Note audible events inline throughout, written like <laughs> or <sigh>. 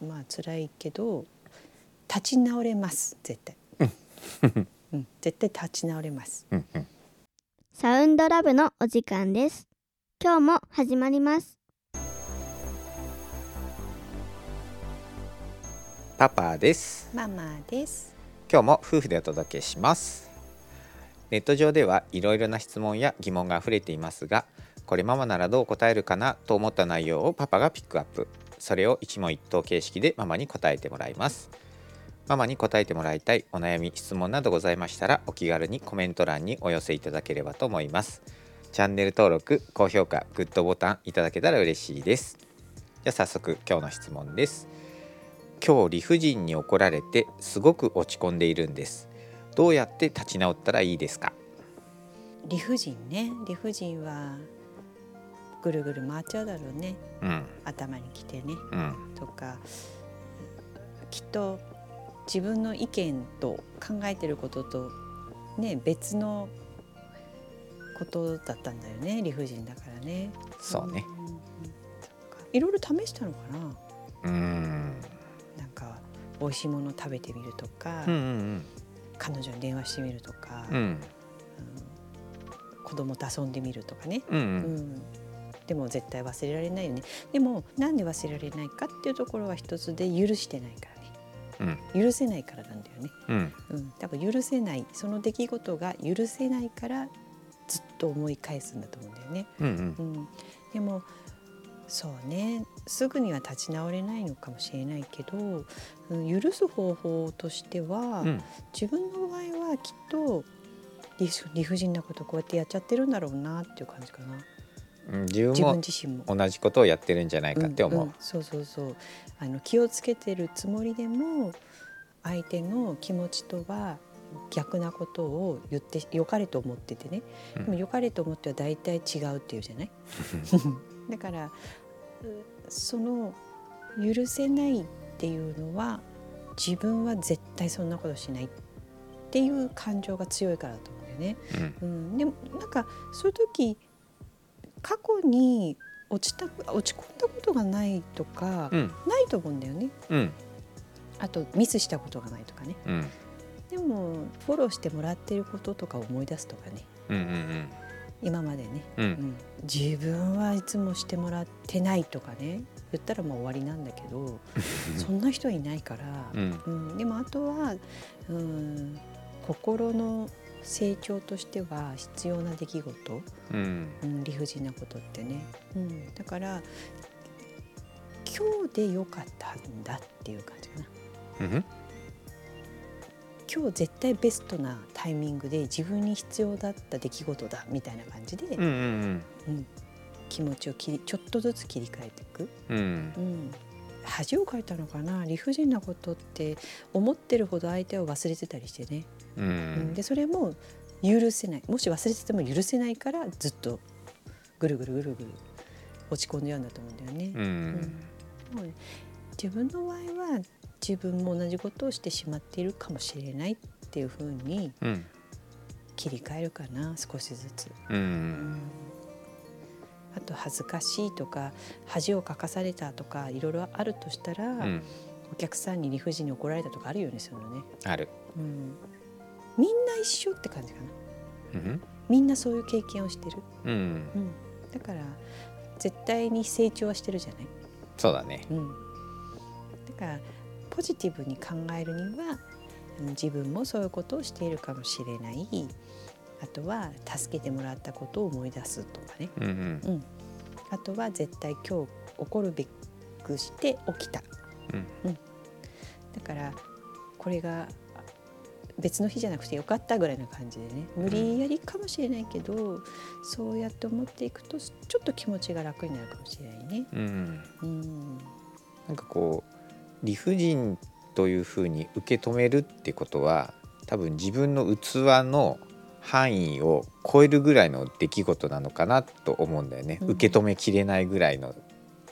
まあ辛いけど立ち直れます絶対、<laughs> うん、絶対立ち直れます。うんうん。サウンドラブのお時間です。今日も始まります。パパです。ママです。今日も夫婦でお届けします。ネット上ではいろいろな質問や疑問が溢れていますがこれママならどう答えるかなと思った内容をパパがピックアップそれを一問一答形式でママに答えてもらいます。ママに答えてもらいたいお悩み質問などございましたらお気軽にコメント欄にお寄せいただければと思います。チャンネル登録高評価グッドボタンいただけたら嬉しいです。じゃあ早速今日の質問です。今日理不尽に怒られてすごく落ち込んでいるんです。どうやって立ち直ったらいいですか？理不尽ね。理不尽はぐるぐる回っちゃうだろうね。うん。頭にきてね。うん。とかきっと自分の意見と考えてることとね別のことだったんだよね。理不尽だからね。そうね。ん。ん。いろいろ試したのかな。うん。なんか美味しいもの食べてみるとか、うんうん彼女に電話してみるとか、うん。うん。子供と遊んでみるとかね、うんううんん、でも絶対忘れられないよね。でもなんで忘れられないかっていうところは一つで許してないからね。うん。許せないからなんだよね、うん。うん、多分許せないその出来事が許せないからずっと思い返すんだと思うんだよね、うんうん、でもそうね。すぐには立ち直れないのかもしれないけど、うん、許す方法としては、うん。自分の場合はきっと理不尽なことこうやってやっちゃってるんだろうなっていう感じかな。うん自分も自身も。同じことをやってるんじゃないかって思う、んん。そうそうそう。あの気をつけてるつもりでも相手の気持ちとは逆なことを言って良かれと思っててね、うん。でも良かれと思っては大体違うっていうじゃない？<laughs> だからうその許せないっていうのは自分は絶対そんなことしないっていう感情が強いからだと思うんだよね。うん。うん、でもなんかそういう時過去に落ちた落ち込んだことがないとか、うん。ないと思うんだよね。うん。あとミスしたことがないとかね。うん。でもフォローしてもらってることとか思い出すとかね。うんうん今までね、うん。ううんん、自分はいつもしてもらってないとかね。言ったらもう終わりなんだけど <laughs> そんな人いないから、うん。うん、でもあとは、うん、心の成長としては必要な出来事、うん。うん、理不尽なことってね、うん、だから今日でよかったんだっていう感じかな。うん今日絶対ベストなタイミングで自分に必要だった出来事だみたいな感じで、うんうん。うん気持ちを切りちょっとずつ切り替えていく、うん。うん、恥をかいたのかな理不尽なことって思ってるほど相手を忘れてたりしてね、ううん。んでそれも許せない。もし忘れてても許せないからずっとぐるぐるぐるぐる落ち込んじゃうんだと思うんだよね。うん。もう自分の場合は自分も同じことをしてしまっているかもしれないっていうふうにうん。切り替えるかな少しずつ。ううんんあと恥ずかしいとか恥をかかされたとかいろいろあるとしたら、うん。お客さんに理不尽に怒られたとかあるよねそういうのね、ある。うん、みんな一緒って感じかな。うん。みんなそういう経験をしてる、うん。うん、だから絶対に成長はしてるじゃない、そうだね。うん、だからポジティブに考えるにはうん自分もそういうことをしているかもしれないあとは助けてもらったことを思い出すとかね、うんうん。うん、あとは絶対今日起こるべくして起きた。うん。だからこれがあ別の日じゃなくてよかったぐらいな感じでね。無理やりかもしれないけど、そうやって思っていくとちょっと気持ちが楽になるかもしれないね。うん。うん、なんかこう理不尽というふうに受け止めるってことは多分自分の器の範囲を超えるぐらいの出来事なのかなと思うんだよね、うん。受け止めきれないぐらいの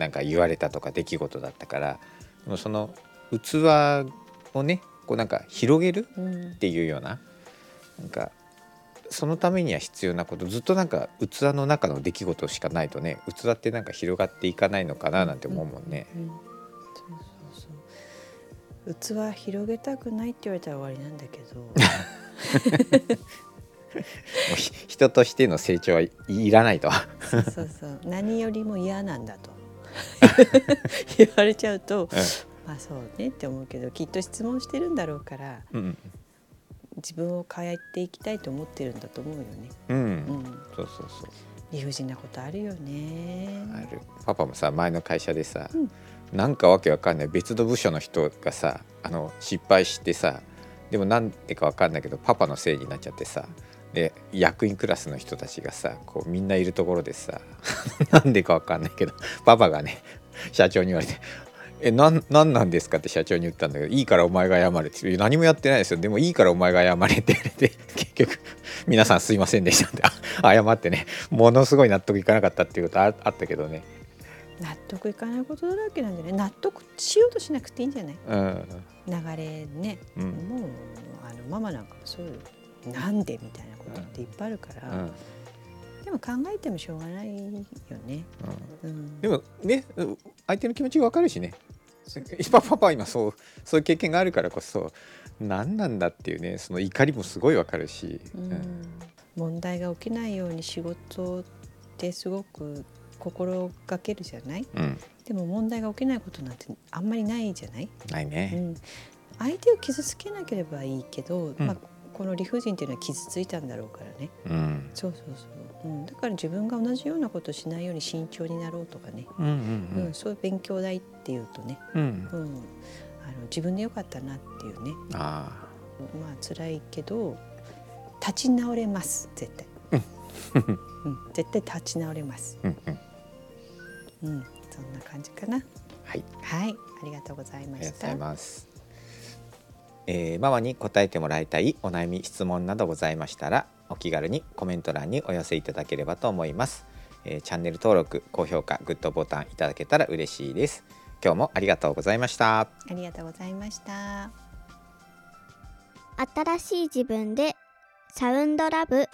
なんか言われたとか出来事だったから。でもその器をねこうなんか広げるうんっていうようななんかそのためには必要なことずっとなんか器の中の出来事しかないとね器ってなんか広がっていかないのかななんて思うもんね。器広げたくないって言われたら終わりなんだけど <laughs> <laughs> 人としての成長はいいらないと。そうそうそう。<laughs> 何よりも嫌なんだと。<laughs> 言われちゃうと、まあそうねって思うけどきっと質問してるんだろうからうん。自分を変えていきたいと思ってるんだと思うよね。うん、うん。うん、そうそうそう。理不尽なことあるよね。ある。パパもさ前の会社でさ、うん。なんかわけわかんない。別の部署の人がさあの失敗してさでもなんでかわかんないけどパパのせいになっちゃってさで役員クラスの人たちがさこうみんないるところでさ <laughs> なんでかわかんないけどパパがね社長に言われて「えなんなんなんですか?」って社長に言ったんだけど「いいからお前が謝れ」って何もやってないですよ。でもいいからお前が謝れって言われて <laughs> 結局「皆さんすいませんでした」ってあ謝ってねものすごい納得いかなかったっていうことああったけどね。納得いかないことだらけなんじゃない？納得しようとしなくていいんじゃない？うん。流れね、うん。もうあのママなんかもそうよなんでみたいなことっていっぱいあるから、うん。でも考えてもしょうがないよね。でもね相手の気持ちがわかるしね。パパパは今そうそういう経験があるからこそ何なんだっていうねその怒りもすごいわかるし、うん。問題が起きないように仕事ってすごく心がけるじゃない？うんうん。でも問題が起きないことなんてあんまりないじゃない、ないね、うん、相手を傷つけなければいいけど、うん。まあ、この理不尽っていうのは傷ついたんだろうからね。うん。そうそうそう、うん、だから自分が同じようなことしないように慎重になろうとかね、うんううん。ん。そういう勉強代っていうとね、うん。うん。うん、あの自分でよかったなっていうね。あまあ辛いけど立ち直れます。絶対、うん、絶対立ち直れます、あうんうん。うん、そんな感じかな。はい。はい。ありがとうございましたえーママに答えてもらいたいお悩み質問などございましたらお気軽にコメント欄にお寄せいただければと思います、えーチャンネル登録高評価グッドボタンいただけたら嬉しいです。今日もありがとうございました。ありがとうございました。新しい自分でサウンドラブ